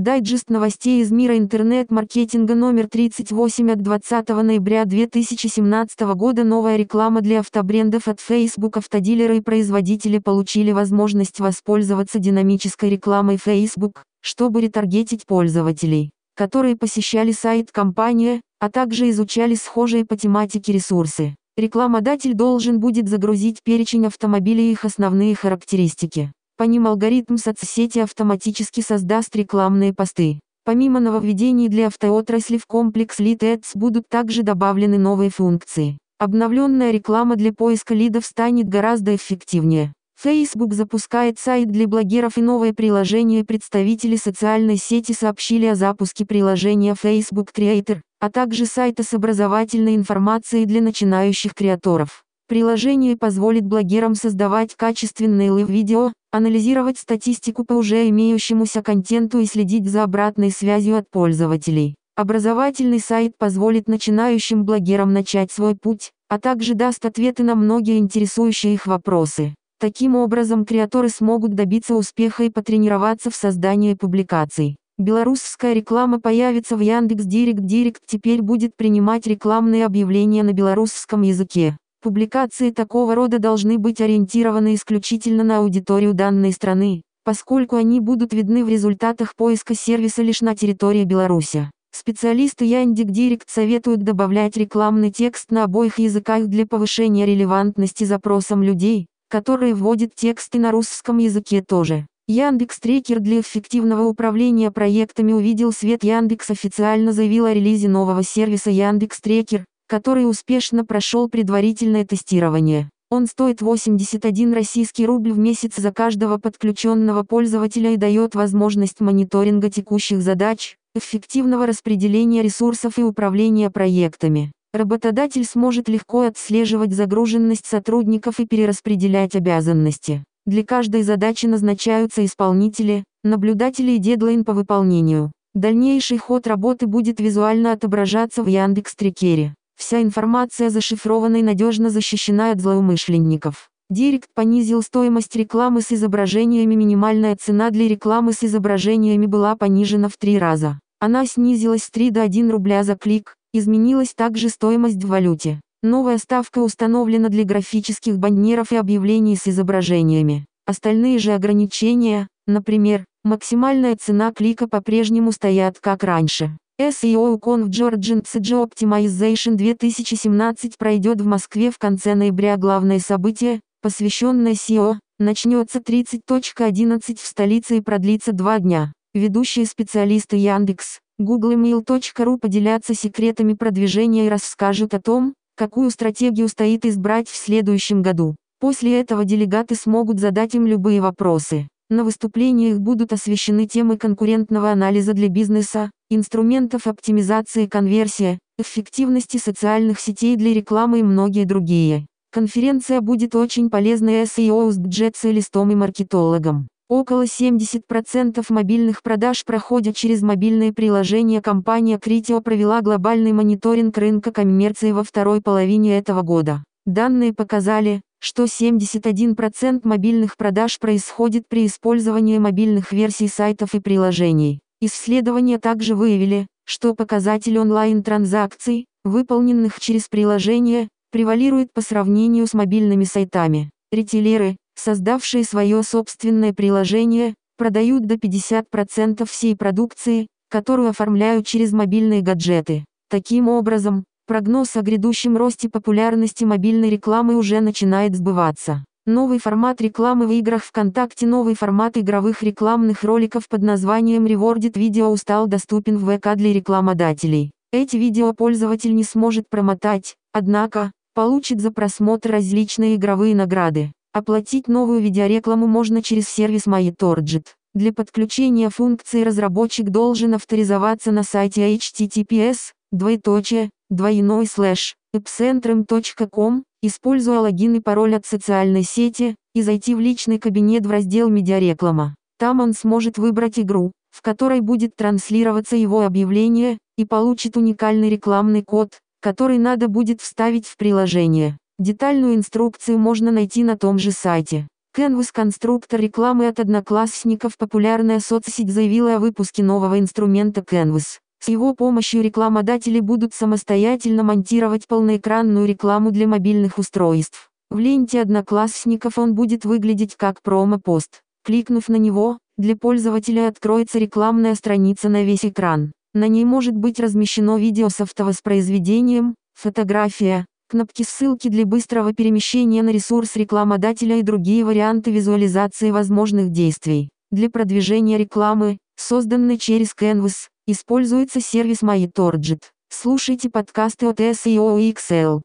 Дайджест новостей из мира интернет-маркетинга номер 38 от 20 ноября 2017 года. Новая реклама для автобрендов от Facebook. Автодилеры и производители получили возможность воспользоваться динамической рекламой Facebook, чтобы ретаргетить пользователей, которые посещали сайт компании, а также изучали схожие по тематике ресурсы. Рекламодатель должен будет загрузить перечень автомобилей и их основные характеристики. По ним алгоритм соцсети автоматически создаст рекламные посты. Помимо нововведений для автоотрасли в комплекс Lead Ads будут также добавлены новые функции. Обновленная реклама для поиска лидов станет гораздо эффективнее. Facebook запускает сайт для блогеров и новое приложение. Представители социальной сети сообщили о запуске приложения Facebook Creator, а также сайта с образовательной информацией для начинающих креаторов. Приложение позволит блогерам создавать качественные live-видео, анализировать статистику по уже имеющемуся контенту и следить за обратной связью от пользователей. Образовательный сайт позволит начинающим блогерам начать свой путь, а также даст ответы на многие интересующие их вопросы. Таким образом креаторы смогут добиться успеха и потренироваться в создании публикаций. Белорусская реклама появится в Яндекс Директ. Директ теперь будет принимать рекламные объявления на белорусском языке. Публикации такого рода должны быть ориентированы исключительно на аудиторию данной страны, поскольку они будут видны в результатах поиска сервиса лишь на территории Беларуси. Специалисты Яндекс.Директ советуют добавлять рекламный текст на обоих языках для повышения релевантности запросам людей, которые вводят тексты на русском языке тоже. Яндекс Трекер для эффективного управления проектами увидел свет Яндекс официально заявил о релизе нового сервиса Яндекс Трекер, который успешно прошел предварительное тестирование. Он стоит 81 российский рубль в месяц за каждого подключенного пользователя и дает возможность мониторинга текущих задач, эффективного распределения ресурсов и управления проектами. Работодатель сможет легко отслеживать загруженность сотрудников и перераспределять обязанности. Для каждой задачи назначаются исполнители, наблюдатели и дедлайн по выполнению. Дальнейший ход работы будет визуально отображаться в Яндекс.Трекере. Вся информация зашифрована и надежно защищена от злоумышленников. Директ понизил стоимость рекламы с изображениями. Минимальная цена для рекламы с изображениями была понижена в три раза. Она снизилась с 3 до 1 рубля за клик. Изменилась также стоимость в валюте. Новая ставка установлена для графических баннеров и объявлений с изображениями. Остальные же ограничения, например, максимальная цена клика по-прежнему стоят как раньше. SEO Con в Georgian CG Optimization 2017 пройдет в Москве в конце ноября. Главное событие, посвященное SEO, начнется 30.11 в столице и продлится два дня. Ведущие специалисты Яндекс, Google и Mail.ru поделятся секретами продвижения и расскажут о том, какую стратегию стоит избрать в следующем году. После этого делегаты смогут задать им любые вопросы. На выступлениях будут освещены темы конкурентного анализа для бизнеса, инструментов оптимизации конверсии, эффективности социальных сетей для рекламы и многие другие. Конференция будет очень полезной SEO с бюджет-целистом и маркетологам. Около 70% мобильных продаж проходят через мобильные приложения. Компания Criteo провела глобальный мониторинг рынка коммерции во второй половине этого года. Данные показали, что 71% мобильных продаж происходит при использовании мобильных версий сайтов и приложений. Исследования также выявили, что показатель онлайн-транзакций, выполненных через приложение, превалирует по сравнению с мобильными сайтами. Ретейлеры, создавшие свое собственное приложение, продают до 50% всей продукции, которую оформляют через мобильные гаджеты. Таким образом, Прогноз о грядущем росте популярности мобильной рекламы уже начинает сбываться. Новый формат рекламы в играх ВКонтакте Новый формат игровых рекламных роликов под названием Rewarded Video стал доступен в ВК для рекламодателей. Эти видео пользователь не сможет промотать, однако, получит за просмотр различные игровые награды. Оплатить новую видеорекламу можно через сервис MyTorget. Для подключения функции разработчик должен авторизоваться на сайте https, двоеточие, двойной слэш, epcentrum.com, используя логин и пароль от социальной сети, и зайти в личный кабинет в раздел «Медиареклама». Там он сможет выбрать игру, в которой будет транслироваться его объявление, и получит уникальный рекламный код, который надо будет вставить в приложение. Детальную инструкцию можно найти на том же сайте. Canvas конструктор рекламы от одноклассников популярная соцсеть заявила о выпуске нового инструмента Canvas. С его помощью рекламодатели будут самостоятельно монтировать полноэкранную рекламу для мобильных устройств. В ленте одноклассников он будет выглядеть как промо-пост. Кликнув на него, для пользователя откроется рекламная страница на весь экран. На ней может быть размещено видео с автовоспроизведением, фотография, кнопки ссылки для быстрого перемещения на ресурс рекламодателя и другие варианты визуализации возможных действий. Для продвижения рекламы, созданной через Canvas, используется сервис MyTorget. Слушайте подкасты от SEO XL.